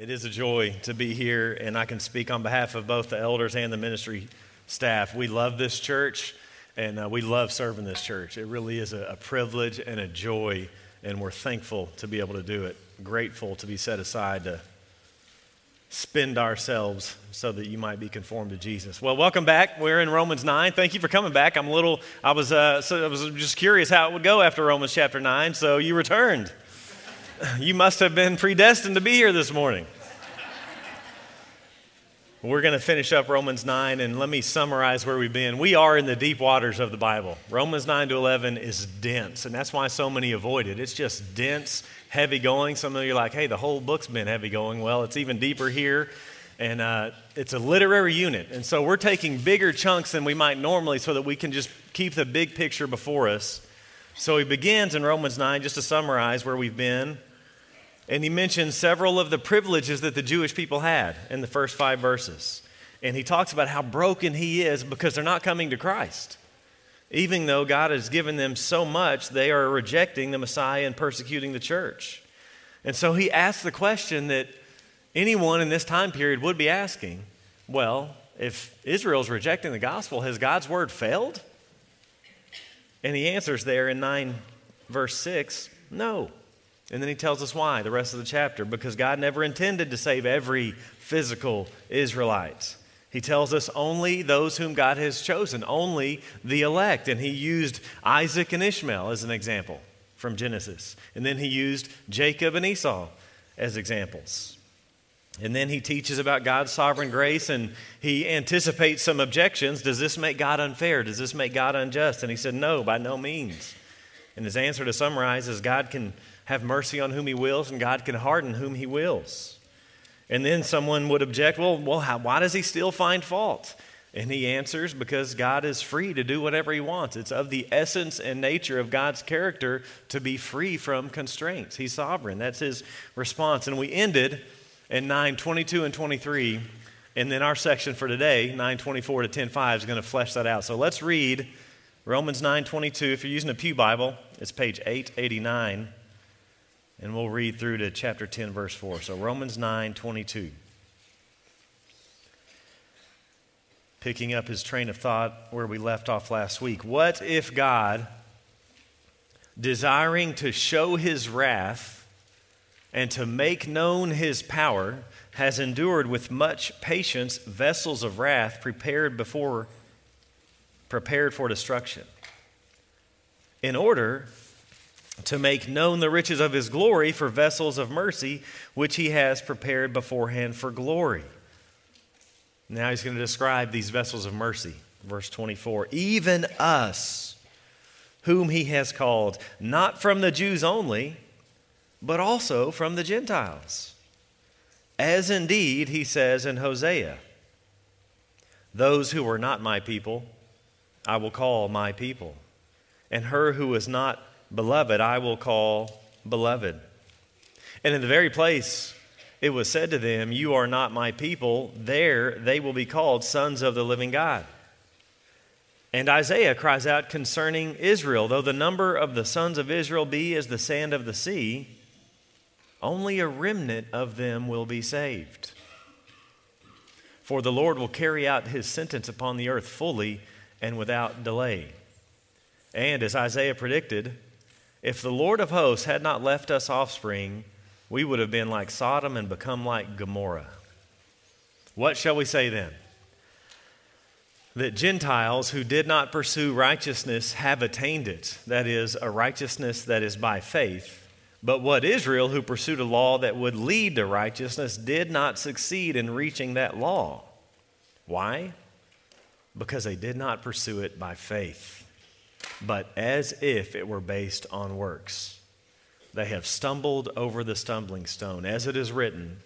It is a joy to be here, and I can speak on behalf of both the elders and the ministry staff. We love this church, and uh, we love serving this church. It really is a, a privilege and a joy, and we're thankful to be able to do it. Grateful to be set aside to spend ourselves so that you might be conformed to Jesus. Well, welcome back. We're in Romans 9. Thank you for coming back. I'm a little, I was, uh, so I was just curious how it would go after Romans chapter 9, so you returned. You must have been predestined to be here this morning. We're going to finish up Romans 9, and let me summarize where we've been. We are in the deep waters of the Bible. Romans 9 to 11 is dense, and that's why so many avoid it. It's just dense, heavy going. Some of you are like, hey, the whole book's been heavy going. Well, it's even deeper here, and uh, it's a literary unit. And so we're taking bigger chunks than we might normally so that we can just keep the big picture before us. So he begins in Romans 9, just to summarize where we've been and he mentions several of the privileges that the Jewish people had in the first five verses. And he talks about how broken he is because they're not coming to Christ. Even though God has given them so much, they are rejecting the Messiah and persecuting the church. And so he asks the question that anyone in this time period would be asking well, if Israel's rejecting the gospel, has God's word failed? And he answers there in 9, verse 6 no. And then he tells us why, the rest of the chapter, because God never intended to save every physical Israelite. He tells us only those whom God has chosen, only the elect. And he used Isaac and Ishmael as an example from Genesis. And then he used Jacob and Esau as examples. And then he teaches about God's sovereign grace and he anticipates some objections. Does this make God unfair? Does this make God unjust? And he said, No, by no means. And his answer to summarize is God can have mercy on whom he wills, and God can harden whom he wills. And then someone would object, well, well how, why does he still find fault? And he answers, because God is free to do whatever he wants. It's of the essence and nature of God's character to be free from constraints. He's sovereign. That's his response. And we ended in 9 22 and 23. And then our section for today, 924 to 105, is going to flesh that out. So let's read Romans 9 22. If you're using a Pew Bible, it's page 889. And we'll read through to chapter 10, verse 4. So Romans 9 22. Picking up his train of thought where we left off last week. What if God, desiring to show his wrath and to make known his power, has endured with much patience vessels of wrath prepared before prepared for destruction in order to make known the riches of his glory for vessels of mercy, which he has prepared beforehand for glory. Now he's going to describe these vessels of mercy. Verse 24 Even us, whom he has called, not from the Jews only, but also from the Gentiles. As indeed he says in Hosea, Those who were not my people, I will call my people, and her who was not Beloved, I will call beloved. And in the very place it was said to them, You are not my people, there they will be called sons of the living God. And Isaiah cries out concerning Israel, though the number of the sons of Israel be as the sand of the sea, only a remnant of them will be saved. For the Lord will carry out his sentence upon the earth fully and without delay. And as Isaiah predicted, if the Lord of hosts had not left us offspring, we would have been like Sodom and become like Gomorrah. What shall we say then? That Gentiles who did not pursue righteousness have attained it, that is, a righteousness that is by faith. But what Israel, who pursued a law that would lead to righteousness, did not succeed in reaching that law. Why? Because they did not pursue it by faith but as if it were based on works. They have stumbled over the stumbling stone. As it is written,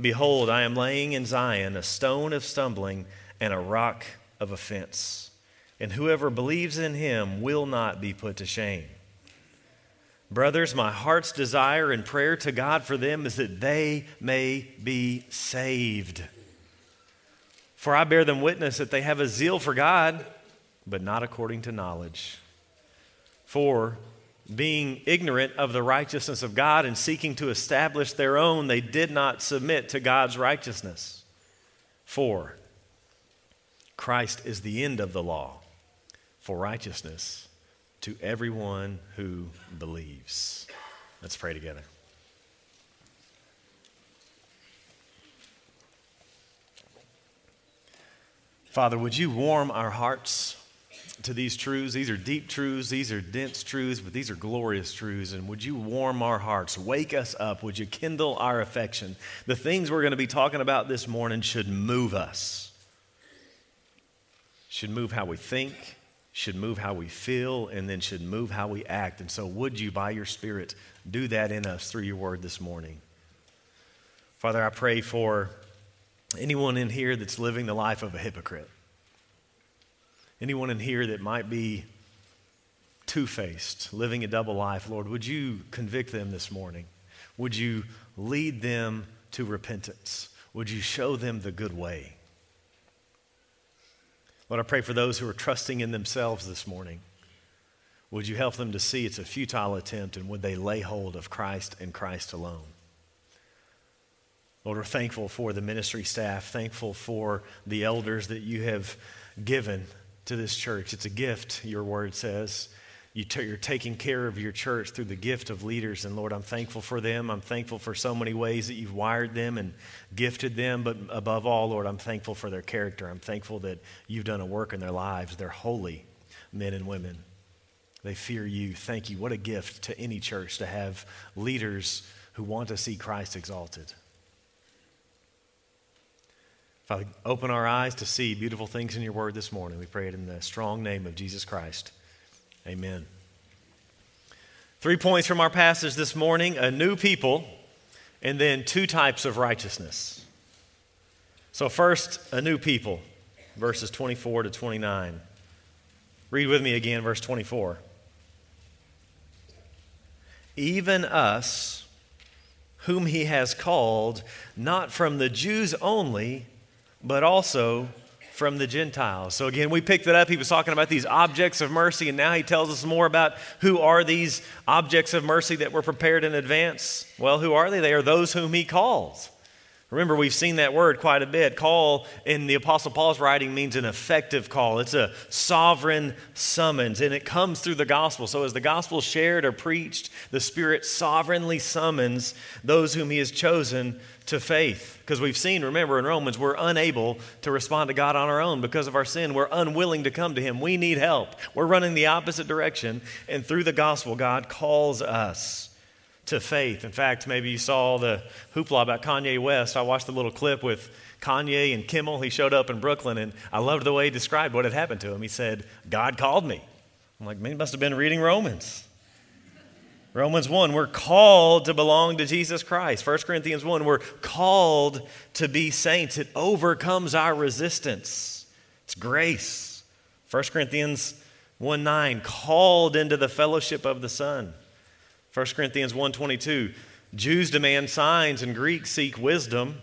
Behold, I am laying in Zion a stone of stumbling and a rock of offense. And whoever believes in him will not be put to shame. Brothers, my heart's desire and prayer to God for them is that they may be saved. For I bear them witness that they have a zeal for God but not according to knowledge. For being ignorant of the righteousness of God and seeking to establish their own, they did not submit to God's righteousness. Four, Christ is the end of the law for righteousness to everyone who believes. Let's pray together. Father, would you warm our hearts to these truths? These are deep truths, these are dense truths, but these are glorious truths. And would you warm our hearts, wake us up? Would you kindle our affection? The things we're going to be talking about this morning should move us, should move how we think, should move how we feel, and then should move how we act. And so, would you, by your Spirit, do that in us through your word this morning? Father, I pray for anyone in here that's living the life of a hypocrite. Anyone in here that might be two faced, living a double life, Lord, would you convict them this morning? Would you lead them to repentance? Would you show them the good way? Lord, I pray for those who are trusting in themselves this morning. Would you help them to see it's a futile attempt and would they lay hold of Christ and Christ alone? Lord, we're thankful for the ministry staff, thankful for the elders that you have given to this church. It's a gift, your word says. You are taking care of your church through the gift of leaders. And Lord, I'm thankful for them. I'm thankful for so many ways that you've wired them and gifted them. But above all, Lord, I'm thankful for their character. I'm thankful that you've done a work in their lives. They're holy men and women. They fear you. Thank you. What a gift to any church to have leaders who want to see Christ exalted. Father, open our eyes to see beautiful things in your word this morning. We pray it in the strong name of Jesus Christ. Amen. Three points from our passage this morning a new people, and then two types of righteousness. So, first, a new people, verses 24 to 29. Read with me again, verse 24. Even us, whom he has called, not from the Jews only, but also from the Gentiles. So again, we picked it up. He was talking about these objects of mercy, and now he tells us more about who are these objects of mercy that were prepared in advance. Well, who are they? They are those whom he calls. Remember, we've seen that word quite a bit. Call in the Apostle Paul's writing means an effective call, it's a sovereign summons, and it comes through the gospel. So, as the gospel shared or preached, the Spirit sovereignly summons those whom he has chosen to faith. Because we've seen, remember in Romans, we're unable to respond to God on our own because of our sin. We're unwilling to come to Him. We need help. We're running the opposite direction. And through the gospel, God calls us to faith. In fact, maybe you saw the hoopla about Kanye West. I watched a little clip with Kanye and Kimmel. He showed up in Brooklyn, and I loved the way he described what had happened to him. He said, God called me. I'm like, man, he must have been reading Romans. Romans 1, we're called to belong to Jesus Christ. 1 Corinthians 1, we're called to be saints. It overcomes our resistance. It's grace. 1 Corinthians 1 9, called into the fellowship of the Son. 1 Corinthians 1:22 Jews demand signs and Greeks seek wisdom,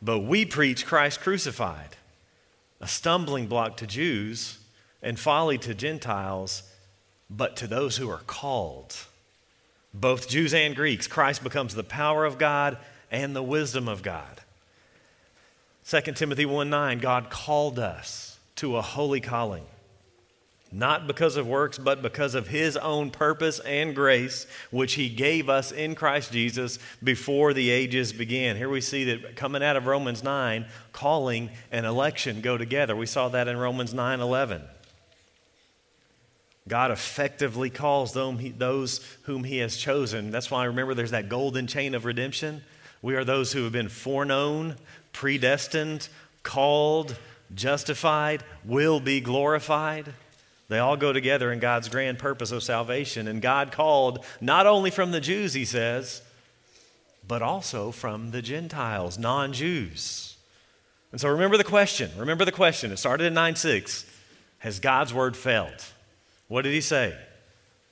but we preach Christ crucified, a stumbling block to Jews and folly to Gentiles, but to those who are called, both Jews and Greeks, Christ becomes the power of God and the wisdom of God. 2 Timothy 1 9, God called us to a holy calling not because of works, but because of his own purpose and grace, which he gave us in Christ Jesus before the ages began. Here we see that coming out of Romans 9, calling and election go together. We saw that in Romans 9 11. God effectively calls those whom he has chosen. That's why I remember there's that golden chain of redemption. We are those who have been foreknown, predestined, called, justified, will be glorified. They all go together in God's grand purpose of salvation. And God called not only from the Jews, he says, but also from the Gentiles, non Jews. And so remember the question. Remember the question. It started in 9 6. Has God's word failed? What did he say?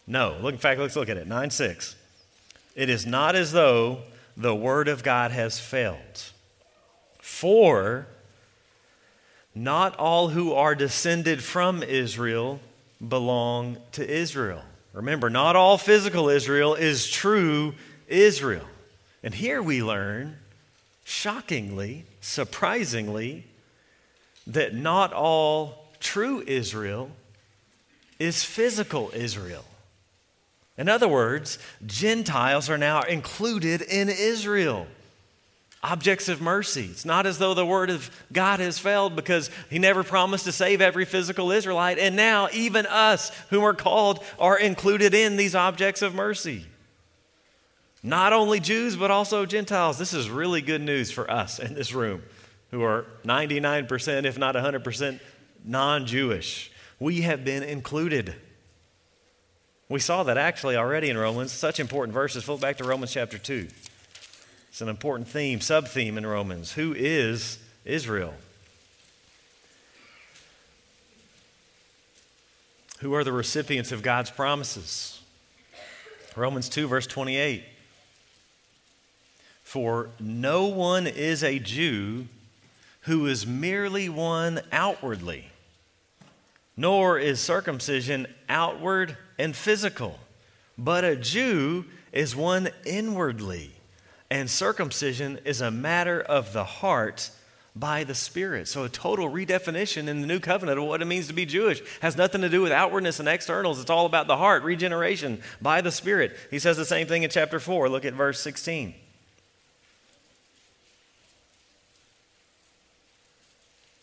No. Look, in fact, let's look at it. 9 6. It is not as though the word of God has failed. For not all who are descended from Israel belong to Israel. Remember, not all physical Israel is true Israel. And here we learn, shockingly, surprisingly, that not all true Israel is physical Israel. In other words, Gentiles are now included in Israel. Objects of mercy. It's not as though the word of God has failed because he never promised to save every physical Israelite. And now, even us who are called are included in these objects of mercy. Not only Jews, but also Gentiles. This is really good news for us in this room who are 99%, if not 100%, non Jewish. We have been included. We saw that actually already in Romans. Such important verses. Flip back to Romans chapter 2. It's an important theme, sub theme in Romans. Who is Israel? Who are the recipients of God's promises? Romans 2, verse 28. For no one is a Jew who is merely one outwardly, nor is circumcision outward and physical, but a Jew is one inwardly, and circumcision is a matter of the heart by the Spirit. So, a total redefinition in the new covenant of what it means to be Jewish has nothing to do with outwardness and externals. It's all about the heart, regeneration by the Spirit. He says the same thing in chapter 4. Look at verse 16.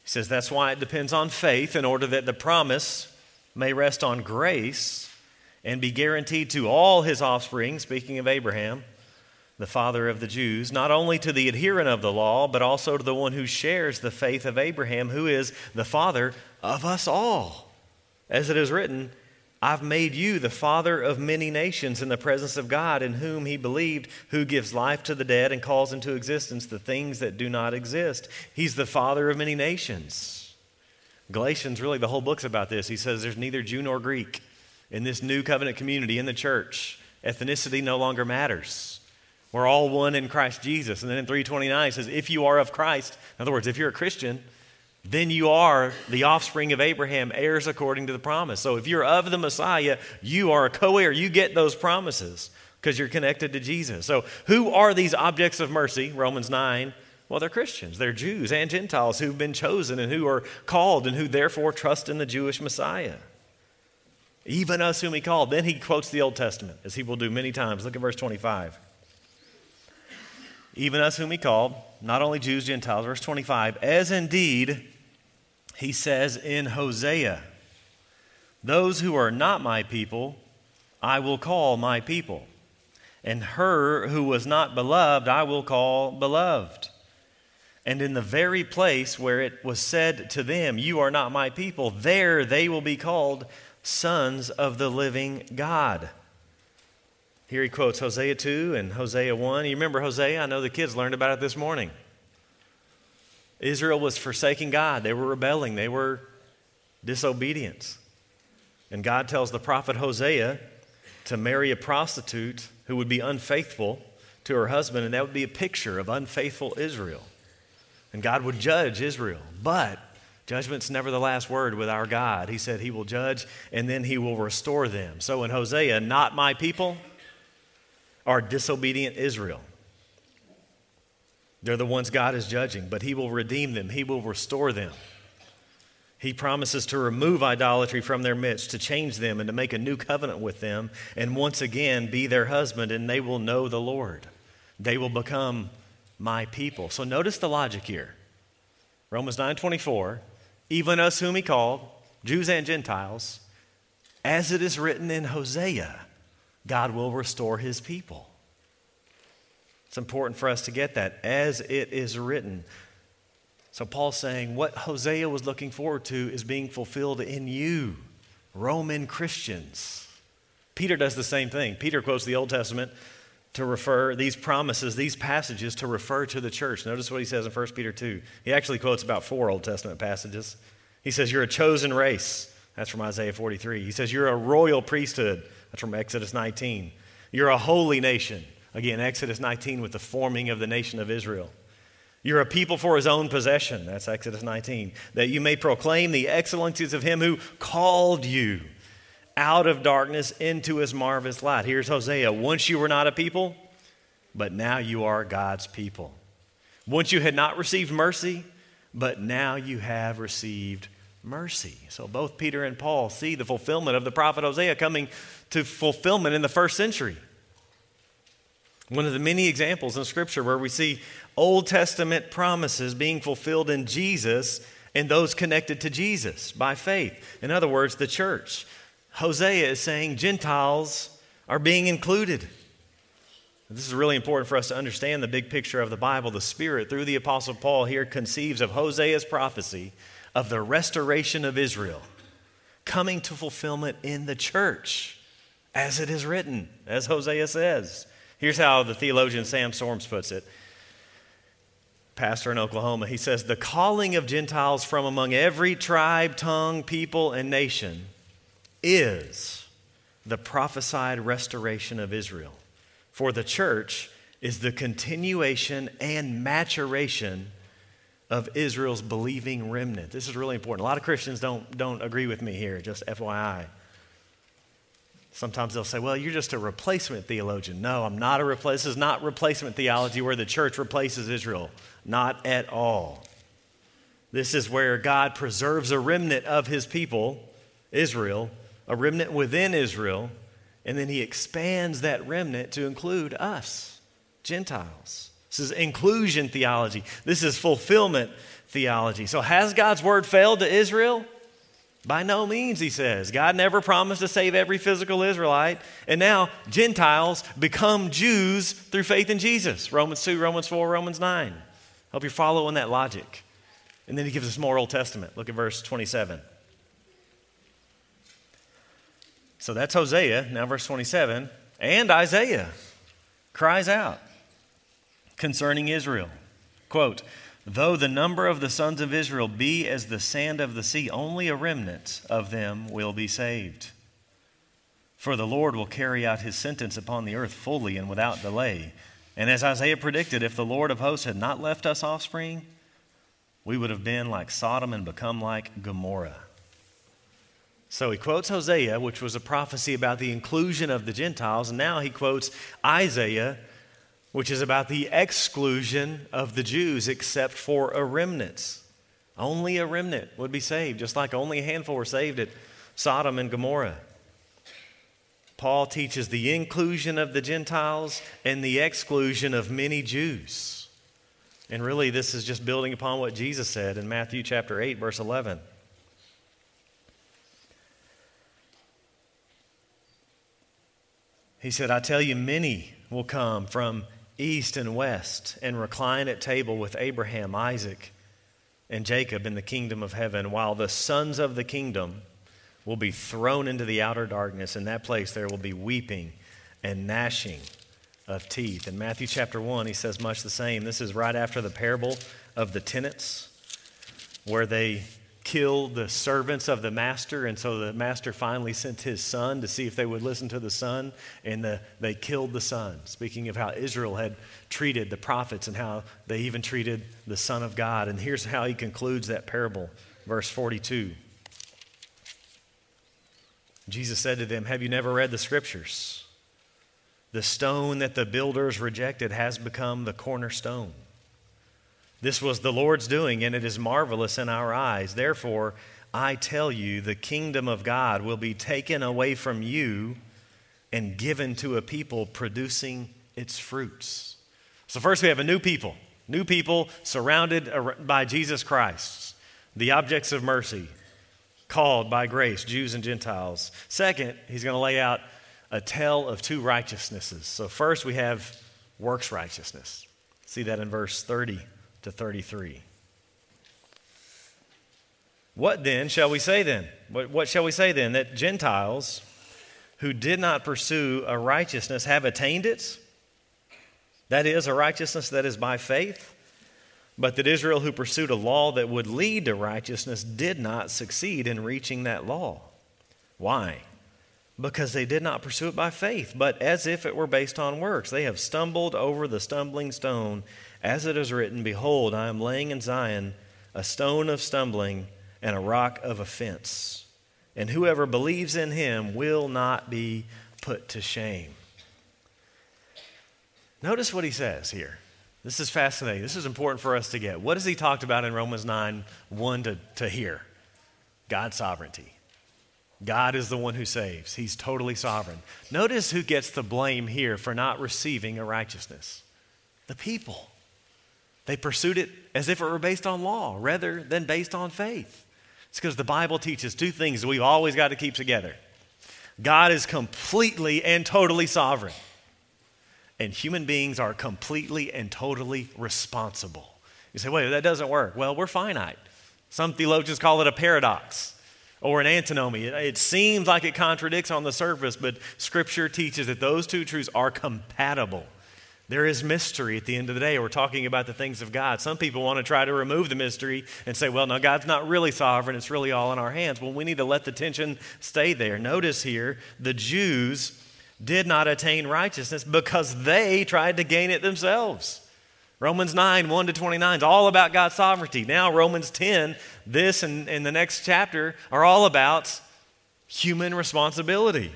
He says that's why it depends on faith in order that the promise may rest on grace and be guaranteed to all his offspring, speaking of Abraham, the father of the Jews, not only to the adherent of the law, but also to the one who shares the faith of Abraham, who is the father of us all. As it is written, I've made you the father of many nations in the presence of God, in whom he believed, who gives life to the dead and calls into existence the things that do not exist. He's the father of many nations. Galatians, really, the whole book's about this. He says there's neither Jew nor Greek in this new covenant community in the church. Ethnicity no longer matters. We're all one in Christ Jesus. And then in 329, it says, if you are of Christ, in other words, if you're a Christian, then you are the offspring of Abraham, heirs according to the promise. So if you're of the Messiah, you are a co heir. You get those promises because you're connected to Jesus. So who are these objects of mercy? Romans 9. Well, they're Christians. They're Jews and Gentiles who've been chosen and who are called and who therefore trust in the Jewish Messiah. Even us whom he called. Then he quotes the Old Testament, as he will do many times. Look at verse 25. Even us whom he called, not only Jews, Gentiles. Verse 25. As indeed he says in Hosea, Those who are not my people, I will call my people. And her who was not beloved, I will call beloved. And in the very place where it was said to them, You are not my people, there they will be called sons of the living God. Here he quotes Hosea 2 and Hosea 1. You remember Hosea? I know the kids learned about it this morning. Israel was forsaking God. They were rebelling, they were disobedience. And God tells the prophet Hosea to marry a prostitute who would be unfaithful to her husband, and that would be a picture of unfaithful Israel. And God would judge Israel. But judgment's never the last word with our God. He said he will judge and then he will restore them. So in Hosea, not my people are disobedient Israel. They're the ones God is judging, but He will redeem them, He will restore them. He promises to remove idolatry from their midst, to change them, and to make a new covenant with them, and once again be their husband, and they will know the Lord. They will become my people. So notice the logic here. Romans 9:24, even us whom he called, Jews and Gentiles, as it is written in Hosea, God will restore his people. It's important for us to get that as it is written. So Paul's saying what Hosea was looking forward to is being fulfilled in you, Roman Christians. Peter does the same thing. Peter quotes the Old Testament to refer these promises, these passages to refer to the church. Notice what he says in 1 Peter 2. He actually quotes about four Old Testament passages. He says, You're a chosen race. That's from Isaiah 43. He says, You're a royal priesthood. That's from Exodus 19. You're a holy nation. Again, Exodus 19 with the forming of the nation of Israel. You're a people for his own possession. That's Exodus 19. That you may proclaim the excellencies of him who called you out of darkness into his marvelous light. Here's Hosea. Once you were not a people, but now you are God's people. Once you had not received mercy, but now you have received mercy. So both Peter and Paul see the fulfillment of the prophet Hosea coming to fulfillment in the first century. One of the many examples in Scripture where we see Old Testament promises being fulfilled in Jesus and those connected to Jesus by faith. In other words, the church. Hosea is saying Gentiles are being included. This is really important for us to understand the big picture of the Bible. The Spirit, through the Apostle Paul, here conceives of Hosea's prophecy of the restoration of Israel coming to fulfillment in the church, as it is written, as Hosea says. Here's how the theologian Sam Storms puts it pastor in Oklahoma. He says, The calling of Gentiles from among every tribe, tongue, people, and nation is the prophesied restoration of Israel. For the church is the continuation and maturation of Israel's believing remnant. This is really important. A lot of Christians don't, don't agree with me here, just FYI. Sometimes they'll say, well, you're just a replacement theologian. No, I'm not a replacement. This is not replacement theology where the church replaces Israel. Not at all. This is where God preserves a remnant of his people, Israel, a remnant within Israel, and then he expands that remnant to include us, Gentiles. This is inclusion theology. This is fulfillment theology. So, has God's word failed to Israel? By no means, he says. God never promised to save every physical Israelite. And now Gentiles become Jews through faith in Jesus. Romans 2, Romans 4, Romans 9. Hope you're following that logic. And then he gives us more Old Testament. Look at verse 27. So that's Hosea, now verse 27. And Isaiah cries out concerning Israel. Quote, Though the number of the sons of Israel be as the sand of the sea, only a remnant of them will be saved. For the Lord will carry out his sentence upon the earth fully and without delay. And as Isaiah predicted, if the Lord of hosts had not left us offspring, we would have been like Sodom and become like Gomorrah. So he quotes Hosea, which was a prophecy about the inclusion of the Gentiles, and now he quotes Isaiah, which is about the exclusion of the Jews except for a remnant. Only a remnant would be saved, just like only a handful were saved at Sodom and Gomorrah. Paul teaches the inclusion of the Gentiles and the exclusion of many Jews. And really, this is just building upon what Jesus said in Matthew chapter 8, verse 11. He said, I tell you, many will come from east and west and recline at table with Abraham, Isaac, and Jacob in the kingdom of heaven, while the sons of the kingdom will be thrown into the outer darkness. In that place, there will be weeping and gnashing of teeth. In Matthew chapter 1, he says much the same. This is right after the parable of the tenants, where they killed the servants of the master, and so the master finally sent his son to see if they would listen to the son, and the, they killed the son. Speaking of how Israel had treated the prophets and how they even treated the Son of God. And here's how he concludes that parable, verse 42. Jesus said to them, Have you never read the scriptures? The stone that the builders rejected has become the cornerstone. This was the Lord's doing, and it is marvelous in our eyes. Therefore, I tell you, the kingdom of God will be taken away from you and given to a people producing its fruits. So, first, we have a new people, new people surrounded by Jesus Christ, the objects of mercy, called by grace, Jews and Gentiles. Second, he's going to lay out a tale of two righteousnesses. So, first, we have works righteousness. See that in verse 30 to 33. What then shall we say then? What, what shall we say then? That Gentiles who did not pursue a righteousness have attained it? That is, a righteousness that is by faith? But that Israel, who pursued a law that would lead to righteousness, did not succeed in reaching that law. Why? Because they did not pursue it by faith, but as if it were based on works. They have stumbled over the stumbling stone as it is written, Behold, I am laying in Zion a stone of stumbling and a rock of offense, and whoever believes in him will not be put to shame. Notice what he says here. This is fascinating. This is important for us to get. What has he talked about in Romans 9 1 to, to hear? God's sovereignty. God is the one who saves. He's totally sovereign. Notice who gets the blame here for not receiving a righteousness the people. They pursued it as if it were based on law rather than based on faith. It's because the Bible teaches two things we've always got to keep together God is completely and totally sovereign, and human beings are completely and totally responsible. You say, wait, that doesn't work. Well, we're finite. Some theologians call it a paradox or an antinomy. It, it, seems like it contradicts on the surface, but Scripture teaches that those two truths are compatible. There is mystery at the end of the day. We're talking about the things of God. Some people want to try to remove the mystery and say, well, no, God's not really sovereign. It's really all in our hands. Well, we need to let the tension stay there. Notice here, the Jews did not attain righteousness because they tried to gain it themselves. Romans 9, 1 to 29 is all about God's sovereignty. Now, Romans 10, this and, and the next chapter are all about human responsibility.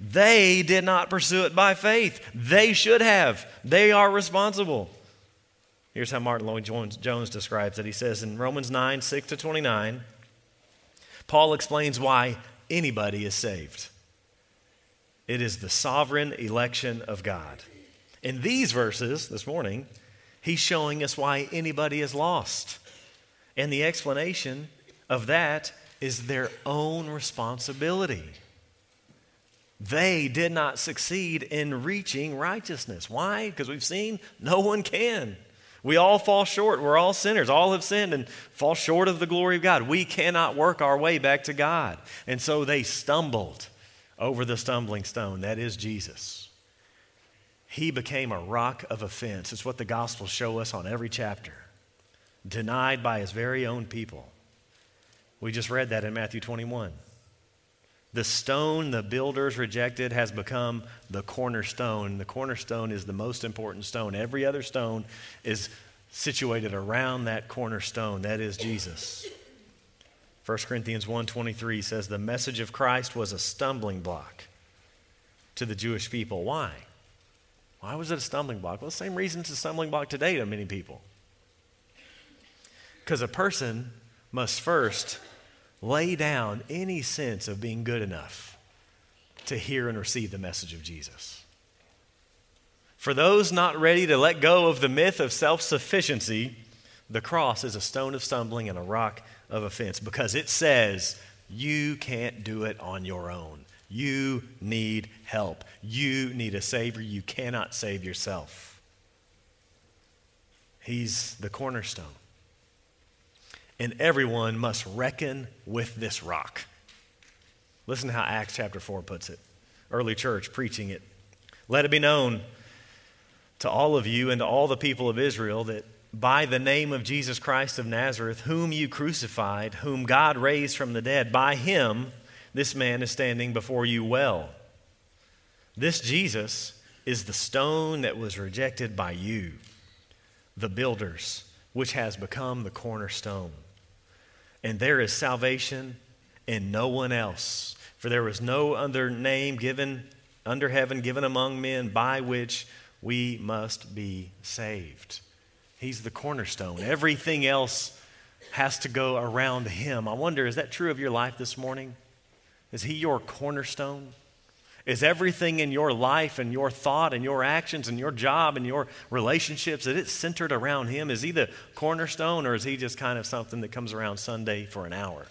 They did not pursue it by faith. They should have. They are responsible. Here's how Martyn Lloyd-Jones describes it. He says in Romans 9, 6 to 29, Paul explains why anybody is saved. It is the sovereign election of God. In these verses this morning, he's showing us why anybody is lost. And the explanation of that is their own responsibility. They did not succeed in reaching righteousness. Why? Because we've seen no one can. We all fall short. We're all sinners. All have sinned and fall short of the glory of God. We cannot work our way back to God. And so they stumbled over the stumbling stone. That is Jesus. He became a rock of offense. It's what the Gospels show us on every chapter. Denied by his very own people. We just read that in Matthew 21. The stone the builders rejected has become the cornerstone. The cornerstone is the most important stone. Every other stone is situated around that cornerstone. That is Jesus. 1 Corinthians 1:23 says the message of Christ was a stumbling block to the Jewish people. Why? Why was it a stumbling block? Well, the same reason it's a stumbling block today to many people. Because a person must first lay down any sense of being good enough to hear and receive the message of Jesus. For those not ready to let go of the myth of self sufficiency, the cross is a stone of stumbling and a rock of offense because it says you can't do it on your own. You need help. You need a Savior. You cannot save yourself. He's the cornerstone and everyone must reckon with this rock. Listen to how Acts chapter 4 puts it. Early church preaching it. Let it be known to all of you and to all the people of Israel that by the name of Jesus Christ of Nazareth, whom you crucified, whom God raised from the dead, by him this man is standing before you well. This Jesus is the stone that was rejected by you, the builders, which has become the cornerstone. And there is salvation in no one else. For there was no other name given under heaven given among men by which we must be saved. He's the cornerstone. Everything else has to go around him. I wonder, is that true of your life this morning? Is he your cornerstone? Is everything in your life and your thought and your actions and your job and your relationships, is it centered around Him? Is He the cornerstone or is He just kind of something that comes around Sunday for an hour?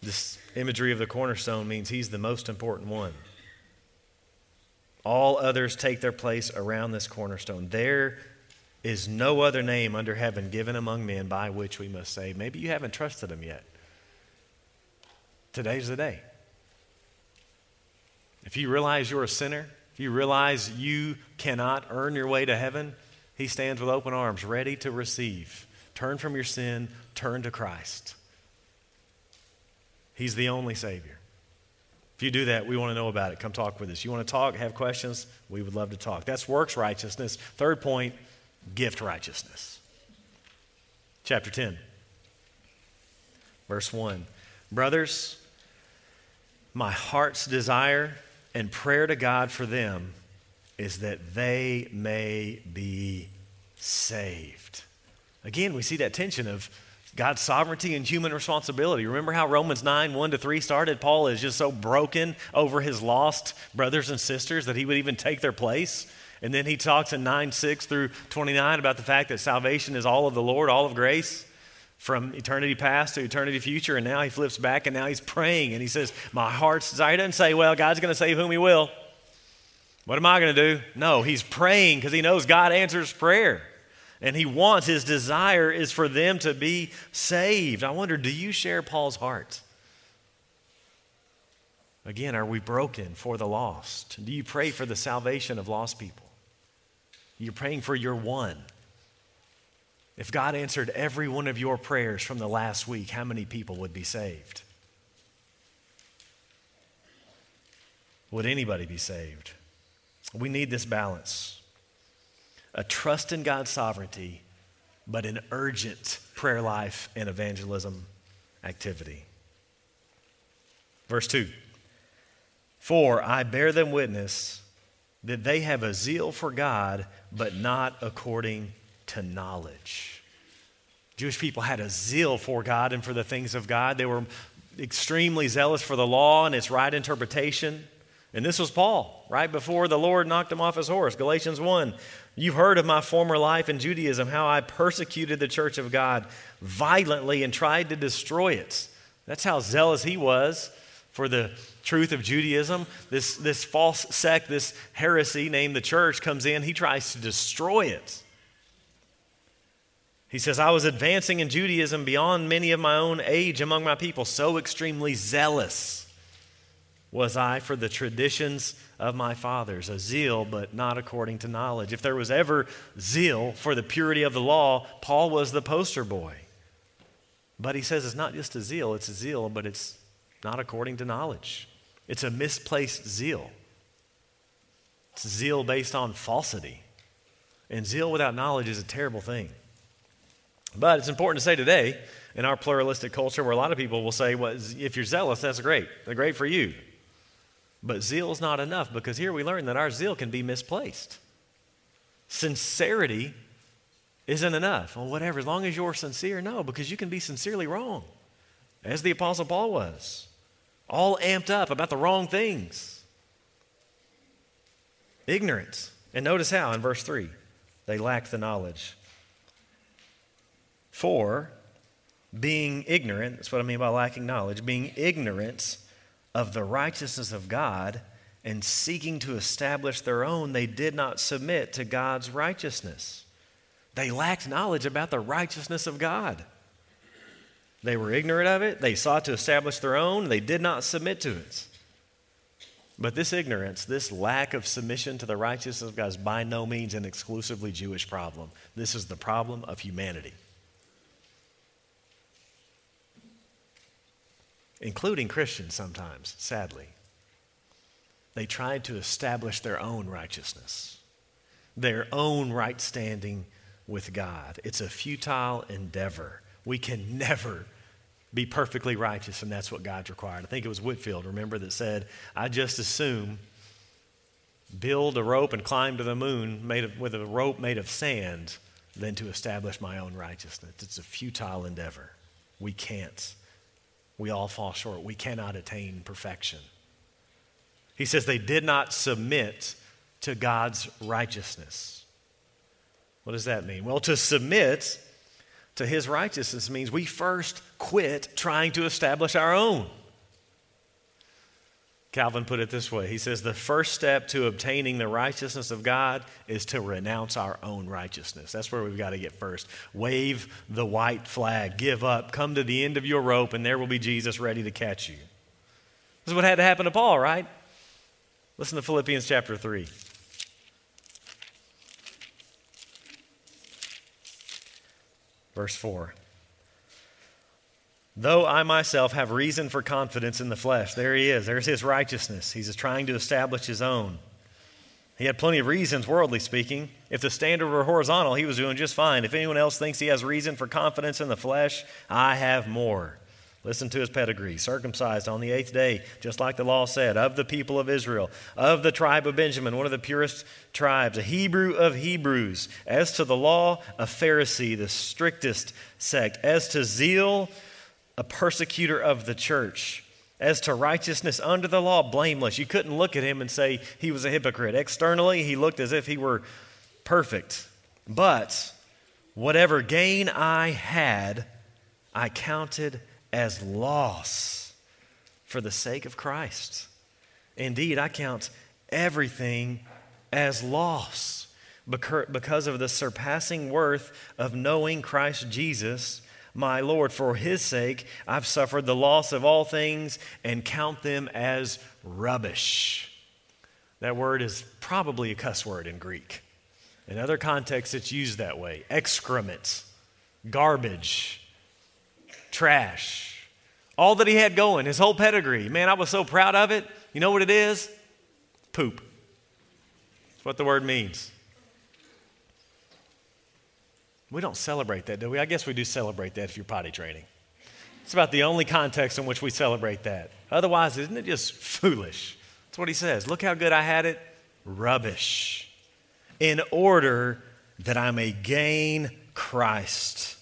This imagery of the cornerstone means He's the most important one. All others take their place around this cornerstone. There is no other name under heaven given among men by which we must save. Maybe you haven't trusted Him yet. Today's the day. If you realize you're a sinner, if you realize you cannot earn your way to heaven, He stands with open arms, ready to receive. Turn from your sin, turn to Christ. He's the only Savior. If you do that, we want to know about it. Come talk with us. You want to talk, have questions? We would love to talk. That's works righteousness. Third point, gift righteousness. Chapter 10. Verse 1 Brothers, my heart's desire and prayer to God for them is that they may be saved. Again, we see that tension of God's sovereignty and human responsibility. Remember how Romans 9, 1 to 3 started? Paul is just so broken over his lost brothers and sisters that he would even take their place. And then he talks in 9, 6 through 29 about the fact that salvation is all of the Lord, all of grace from eternity past to eternity future. And now he flips back and now he's praying and he says, My heart's desire. He doesn't say, Well, God's going to save whom he will. What am I going to do? No, he's praying because he knows God answers prayer. And he wants, his desire is for them to be saved. I wonder, do you share Paul's heart? Again, are we broken for the lost? Do you pray for the salvation of lost people? You're praying for your one. If God answered every one of your prayers from the last week, how many people would be saved? Would anybody be saved? We need this balance a trust in God's sovereignty, but an urgent prayer life and evangelism activity. Verse 2 For I bear them witness that they have a zeal for God, but not according to knowledge. Jewish people had a zeal for God and for the things of God. They were extremely zealous for the law and its right interpretation. And this was Paul, right before the Lord knocked him off his horse. Galatians 1 You've heard of my former life in Judaism, how I persecuted the church of God violently and tried to destroy it. That's how zealous he was for the truth of Judaism. This, this false sect, this heresy named the church, comes in. He tries to destroy it. He says, I was advancing in Judaism beyond many of my own age among my people, so extremely zealous was I for the traditions of my fathers, a zeal, but not according to knowledge. If there was ever zeal for the purity of the law, Paul was the poster boy. But he says it's not just a zeal, it's a zeal, but it's not according to knowledge. It's a misplaced zeal. It's zeal based on falsity. And zeal without knowledge is a terrible thing. But it's important to say today, in our pluralistic culture, where a lot of people will say, well, if you're zealous, that's great. That's great for you. But zeal is not enough because here we learn that our zeal can be misplaced. Sincerity isn't enough. Well, whatever, as long as you're sincere, no, because you can be sincerely wrong, as the Apostle Paul was, all amped up about the wrong things. Ignorance. And notice how in verse 3 they lack the knowledge. For being ignorant, that's what I mean by lacking knowledge, being ignorant of the righteousness of God and seeking to establish their own, they did not submit to God's righteousness. They lacked knowledge about the righteousness of God. They were ignorant of it. They sought to establish their own. They did not submit to it. But this ignorance, this lack of submission to the righteousness of God is by no means an exclusively Jewish problem. This is the problem of humanity. Including Christians sometimes, sadly. They tried to establish their own righteousness, their own right standing with God. It's a futile endeavor. We can never be perfectly righteous, and that's what God's required. I think it was Whitefield, remember, that said, I just assume build a rope and climb to the moon made of, with a rope made of sand than to establish my own righteousness. It's a futile endeavor. We can't. We all fall short. We cannot attain perfection. He says they did not submit to God's righteousness. What does that mean? Well, to submit to his righteousness means we first quit trying to establish our own. Calvin put it this way He says, The first step to obtaining the righteousness of God is to renounce our own righteousness. That's where we've got to get first. Wave the white flag, give up, come to the end of your rope, and there will be Jesus ready to catch you. This is what had to happen to Paul, right? Listen to Philippians chapter 3. Verse 4. Though I myself have reason for confidence in the flesh, there he is. There's his righteousness. He's trying to establish his own. He had plenty of reasons, worldly speaking. If the standard were horizontal, he was doing just fine. If anyone else thinks he has reason for confidence in the flesh, I have more. Listen to his pedigree. Circumcised on the eighth day, just like the law said, of the people of Israel, of the tribe of Benjamin, one of the purest tribes, a Hebrew of Hebrews. As to the law, a Pharisee, the strictest sect. As to zeal, a persecutor of the church. As to righteousness under the law, blameless. You couldn't look at him and say he was a hypocrite. Externally, he looked as if he were perfect. But whatever gain I had, I counted as loss for the sake of Christ. Indeed, I count everything as loss because of the surpassing worth of knowing Christ Jesus, my Lord. For his sake, I've suffered the loss of all things and count them as rubbish. That word is probably a cuss word in Greek. In other contexts, it's used that way excrement, garbage trash. All that he had going, his whole pedigree. Man, I was so proud of it. You know what it is? Poop. That's what the word means. We don't celebrate that, do we? I guess we do celebrate that if you're potty training. It's about the only context in which we celebrate that. Otherwise, isn't it just foolish? That's what he says. Look how good I had it. Rubbish. In order that I may gain Christ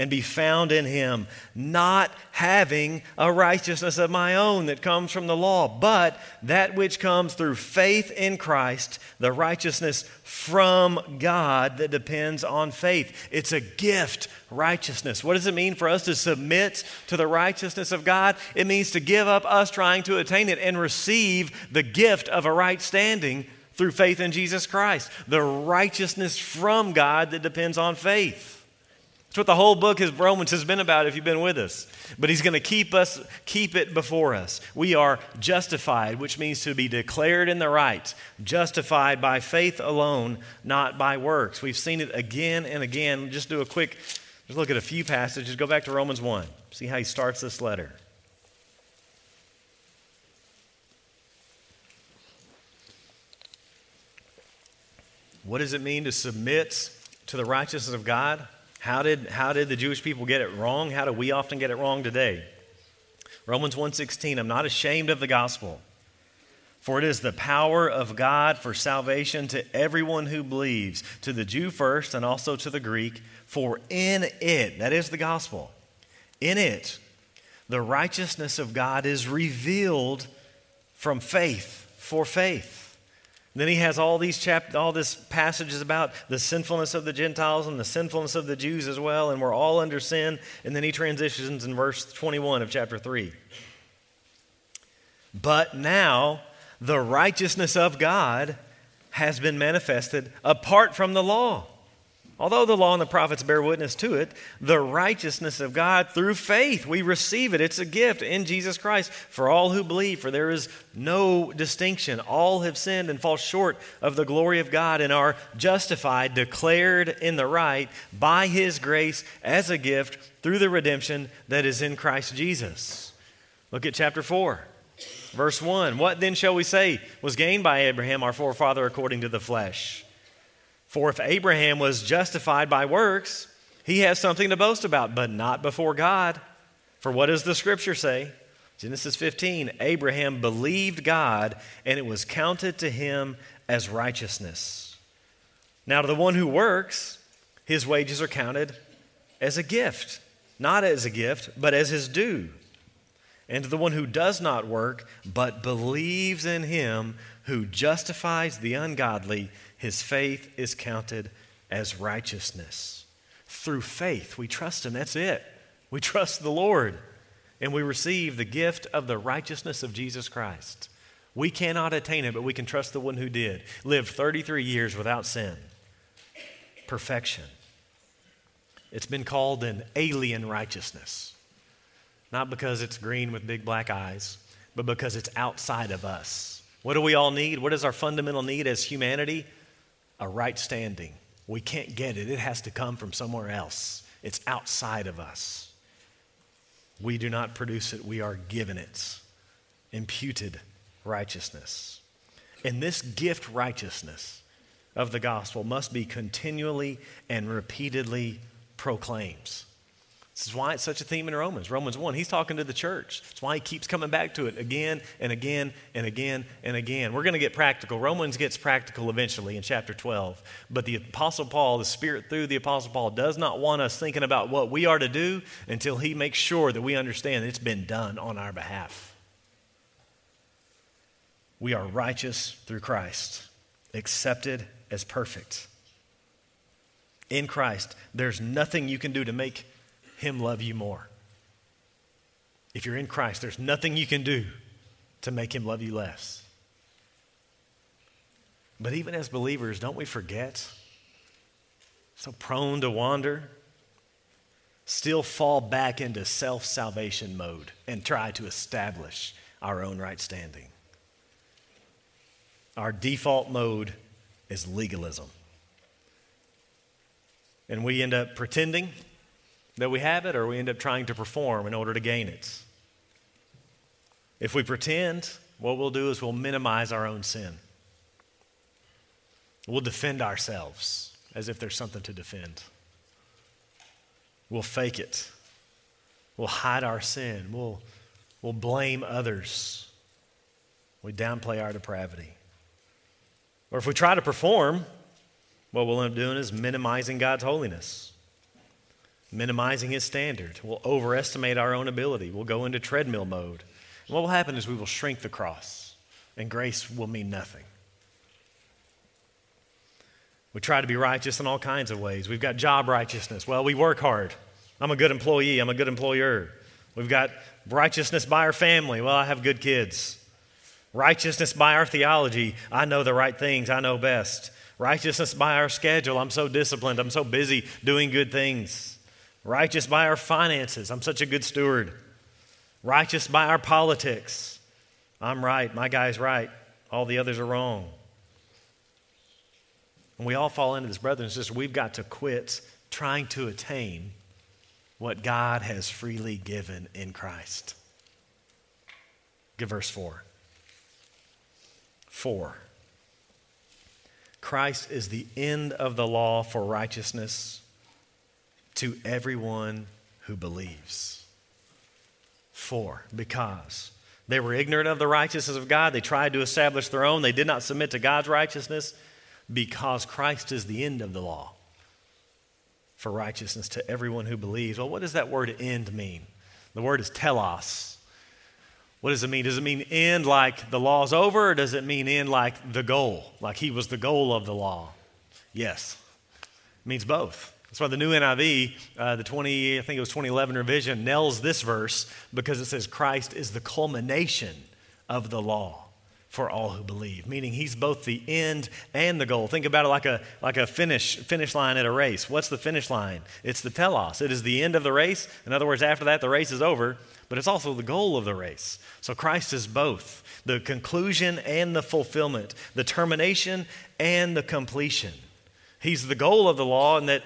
and be found in him, not having a righteousness of my own that comes from the law, but that which comes through faith in Christ, the righteousness from God that depends on faith. It's a gift, righteousness. What does it mean for us to submit to the righteousness of God? It means to give up us trying to attain it and receive the gift of a right standing through faith in Jesus Christ, the righteousness from God that depends on faith. That's what the whole book of Romans has been about if you've been with us. But he's going to keep us, keep it before us. We are justified, which means to be declared in the right, justified by faith alone, not by works. We've seen it again and again. Just do a quick, just look at a few passages. Go back to Romans 1. See how he starts this letter. What does it mean to submit to the righteousness of God? How did, how did the Jewish people get it wrong? How do we often get it wrong today? Romans 1:16 I'm not ashamed of the gospel for it is the power of God for salvation to everyone who believes to the Jew first and also to the Greek for in it that is the gospel in it the righteousness of God is revealed from faith for faith then he has all these chap- all this passages about the sinfulness of the Gentiles and the sinfulness of the Jews as well, and we're all under sin. And then he transitions in verse 21 of chapter 3. But now the righteousness of God has been manifested apart from the law Although the law and the prophets bear witness to it, the righteousness of God through faith, we receive it. It's a gift in Jesus Christ for all who believe, for there is no distinction. All have sinned and fall short of the glory of God and are justified, declared in the right by his grace as a gift through the redemption that is in Christ Jesus. Look at chapter 4. Verse 1 What then shall we say was gained by Abraham, our forefather, according to the flesh? For if Abraham was justified by works, he has something to boast about, but not before God. For what does the scripture say? Genesis 15 Abraham believed God, and it was counted to him as righteousness. Now, to the one who works, his wages are counted as a gift, not as a gift, but as his due. And to the one who does not work, but believes in him who justifies the ungodly, his faith is counted as righteousness. Through faith, we trust him. That's it. We trust the Lord. And we receive the gift of the righteousness of Jesus Christ. We cannot attain it, but we can trust the one who did. Lived 33 years without sin. Perfection. It's been called an alien righteousness. Not because it's green with big black eyes, but because it's outside of us. What do we all need? What is our fundamental need as humanity? a right standing. We can't get it, it has to come from somewhere else. It's outside of us. We do not produce it, we are given it. Imputed righteousness. And this gift righteousness of the gospel must be continually and repeatedly proclaimed. This is why it's such a theme in Romans. Romans 1, he's talking to the church. That's why he keeps coming back to it again and again and again and again. We're going to get practical. Romans gets practical eventually in chapter 12. But the Apostle Paul, the Spirit through the Apostle Paul, does not want us thinking about what we are to do until he makes sure that we understand it's been done on our behalf. We are righteous through Christ, accepted as perfect. In Christ, there's nothing you can do to make him love you more. If you're in Christ, there's nothing you can do to make Him love you less. But even as believers, don't we forget? So prone to wander, still fall back into self salvation mode and try to establish our own right standing. Our default mode is legalism. And we end up pretending that we have it or we end up trying to perform in order to gain it. If we pretend, what we'll do is we'll minimize our own sin. We'll defend ourselves as if there's something to defend. We'll fake it. We'll hide our sin. We'll, we'll blame others. We downplay our depravity. Or if we try to perform, what we'll end up doing is minimizing God's holiness minimizing his standard. We'll overestimate our own ability. We'll go into treadmill mode. And what will happen is we will shrink the cross, and grace will mean nothing. We try to be righteous in all kinds of ways. We've got job righteousness. Well, we work hard. I'm a good employee. I'm a good employer. We've got righteousness by our family. Well, I have good kids. Righteousness by our theology. I know the right things. I know best. Righteousness by our schedule. I'm so disciplined. I'm so busy doing good things. Righteous by our finances. I'm such a good steward. Righteous by our politics. I'm right. My guy's right. All the others are wrong. And we all fall into this, brothers and sisters. We've got to quit trying to attain what God has freely given in Christ. Give verse 4. 4. Christ is the end of the law for righteousness to everyone who believes. For, because they were ignorant of the righteousness of God, they tried to establish their own, they did not submit to God's righteousness, because Christ is the end of the law for righteousness to everyone who believes. Well, what does that word end mean? The word is telos. What does it mean? Does it mean end like the law's over, or does it mean end like the goal, like he was the goal of the law? Yes, it means both. That's why the new NIV, uh, the 20, I think it was 2011 revision, nails this verse because it says Christ is the culmination of the law for all who believe, meaning he's both the end and the goal. Think about it like a, like a finish, finish line at a race. What's the finish line? It's the telos. It is the end of the race. In other words, after that, the race is over, but it's also the goal of the race. So Christ is both the conclusion and the fulfillment, the termination and the completion. He's the goal of the law, and that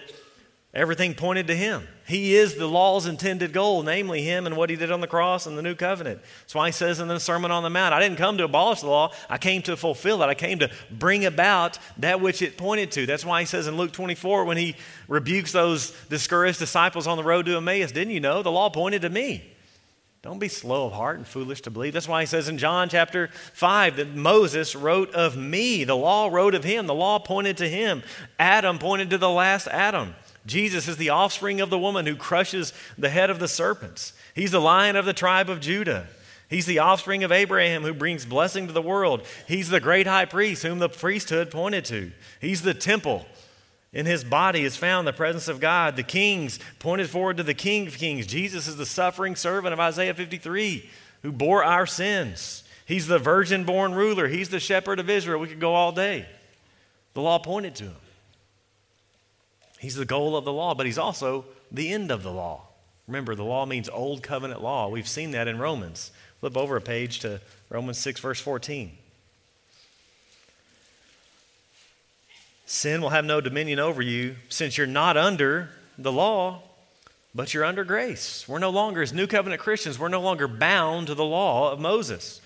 Everything pointed to him. He is the law's intended goal, namely him and what he did on the cross and the new covenant. That's why he says in the Sermon on the Mount, I didn't come to abolish the law, I came to fulfill it. I came to bring about that which it pointed to. That's why he says in Luke 24, when he rebukes those discouraged disciples on the road to Emmaus, didn't you know the law pointed to me? Don't be slow of heart and foolish to believe. That's why he says in John chapter 5 that Moses wrote of me. The law wrote of him. The law pointed to him. Adam pointed to the last Adam. Jesus is the offspring of the woman who crushes the head of the serpents. He's the lion of the tribe of Judah. He's the offspring of Abraham who brings blessing to the world. He's the great high priest whom the priesthood pointed to. He's the temple. In his body is found the presence of God. The kings pointed forward to the King of Kings. Jesus is the suffering servant of Isaiah 53 who bore our sins. He's the virgin born ruler. He's the shepherd of Israel. We could go all day. The law pointed to him. He's the goal of the law, but he's also the end of the law. Remember, the law means old covenant law. We've seen that in Romans. Flip over a page to Romans 6, verse 14. Sin will have no dominion over you since you're not under the law, but you're under grace. We're no longer, as New Covenant Christians, we're no longer bound to the law of Moses.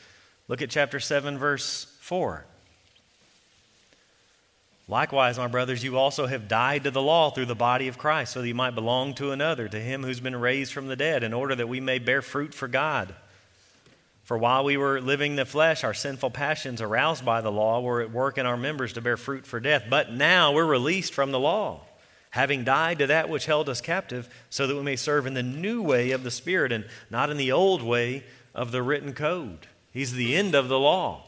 Look at chapter 7, verse 4. Likewise, my brothers, you also have died to the law through the body of Christ, so that you might belong to another, to him who's been raised from the dead, in order that we may bear fruit for God. For while we were living in the flesh, our sinful passions, aroused by the law, were at work in our members to bear fruit for death. But now we're released from the law, having died to that which held us captive, so that we may serve in the new way of the Spirit and not in the old way of the written code. He's the end of the law.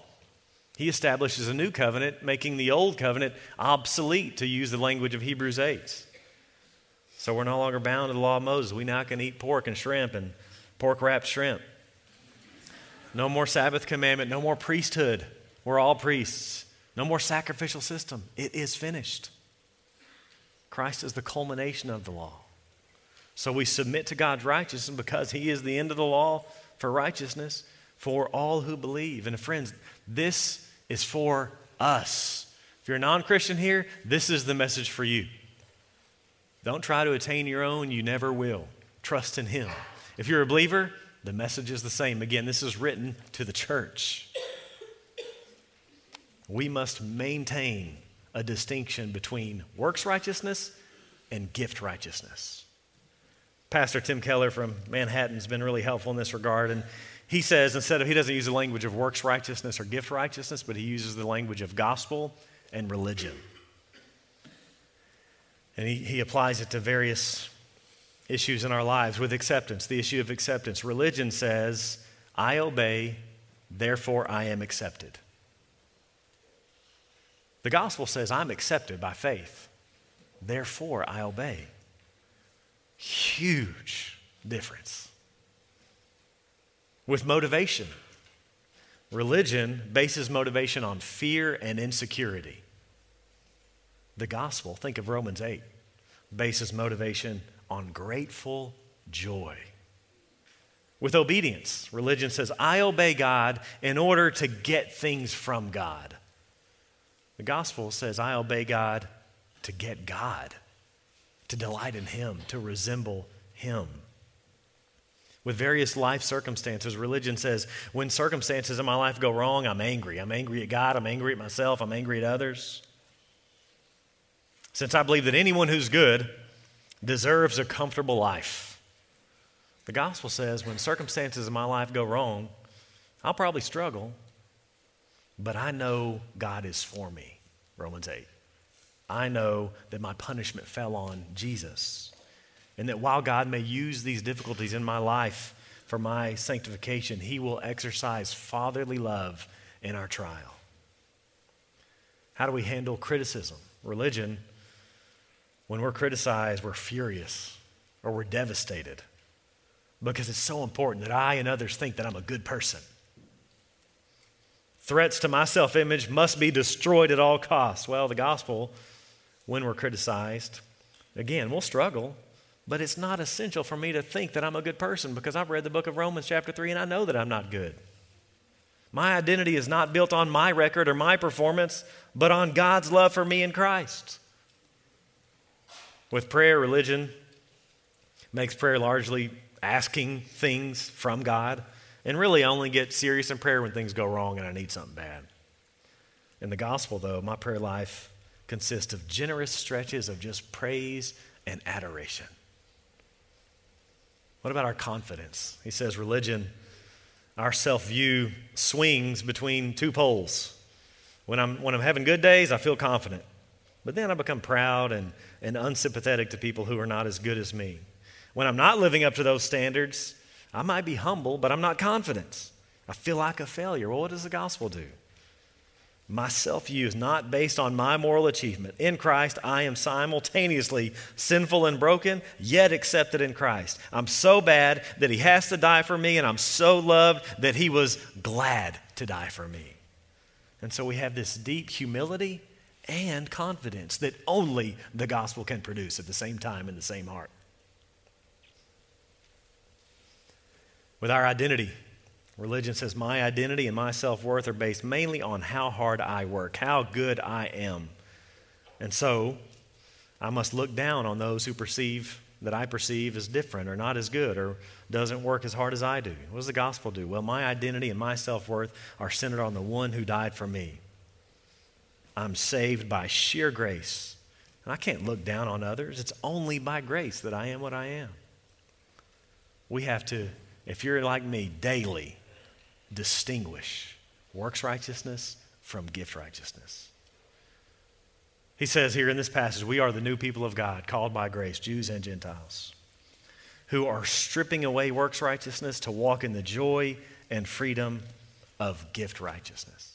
He establishes a new covenant, making the old covenant obsolete, to use the language of Hebrews 8. So we're no longer bound to the law of Moses. We now can eat pork and shrimp and pork wrapped shrimp. No more Sabbath commandment, no more priesthood. We're all priests. No more sacrificial system. It is finished. Christ is the culmination of the law. So we submit to God's righteousness because He is the end of the law for righteousness for all who believe. And friends, this is for us. If you're a non Christian here, this is the message for you. Don't try to attain your own, you never will. Trust in Him. If you're a believer, the message is the same. Again, this is written to the church. We must maintain a distinction between works righteousness and gift righteousness. Pastor Tim Keller from Manhattan has been really helpful in this regard. And he says instead of, he doesn't use the language of works righteousness or gift righteousness, but he uses the language of gospel and religion. And he, he applies it to various issues in our lives with acceptance, the issue of acceptance. Religion says, I obey, therefore I am accepted. The gospel says, I'm accepted by faith, therefore I obey. Huge difference with motivation. Religion bases motivation on fear and insecurity. The gospel, think of Romans 8, bases motivation on grateful joy. With obedience, religion says, I obey God in order to get things from God. The gospel says, I obey God to get God, to delight in Him, to resemble Him with various life circumstances. Religion says, when circumstances in my life go wrong, I'm angry. I'm angry at God, I'm angry at myself, I'm angry at others. Since I believe that anyone who's good deserves a comfortable life. The gospel says, when circumstances in my life go wrong, I'll probably struggle, but I know God is for me. Romans 8. I know that my punishment fell on Jesus. And that while God may use these difficulties in my life for my sanctification, He will exercise fatherly love in our trial. How do we handle criticism? Religion, when we're criticized, we're furious or we're devastated because it's so important that I and others think that I'm a good person. Threats to my self image must be destroyed at all costs. Well, the gospel, when we're criticized, again, we'll struggle. But it's not essential for me to think that I'm a good person because I've read the book of Romans, chapter 3, and I know that I'm not good. My identity is not built on my record or my performance, but on God's love for me in Christ. With prayer, religion makes prayer largely asking things from God, and really only get serious in prayer when things go wrong and I need something bad. In the gospel, though, my prayer life consists of generous stretches of just praise and adoration. What about our confidence? He says religion, our self view swings between two poles. When I'm, when I'm having good days, I feel confident. But then I become proud and, and unsympathetic to people who are not as good as me. When I'm not living up to those standards, I might be humble, but I'm not confident. I feel like a failure. Well, what does the gospel do? My self view is not based on my moral achievement. In Christ, I am simultaneously sinful and broken, yet accepted in Christ. I'm so bad that He has to die for me, and I'm so loved that He was glad to die for me. And so we have this deep humility and confidence that only the gospel can produce at the same time in the same heart. With our identity, Religion says my identity and my self worth are based mainly on how hard I work, how good I am. And so I must look down on those who perceive that I perceive as different or not as good or doesn't work as hard as I do. What does the gospel do? Well, my identity and my self worth are centered on the one who died for me. I'm saved by sheer grace. And I can't look down on others. It's only by grace that I am what I am. We have to, if you're like me, daily distinguish works righteousness from gift righteousness. He says here in this passage, we are the new people of God, called by grace, Jews and Gentiles, who are stripping away works righteousness to walk in the joy and freedom of gift righteousness.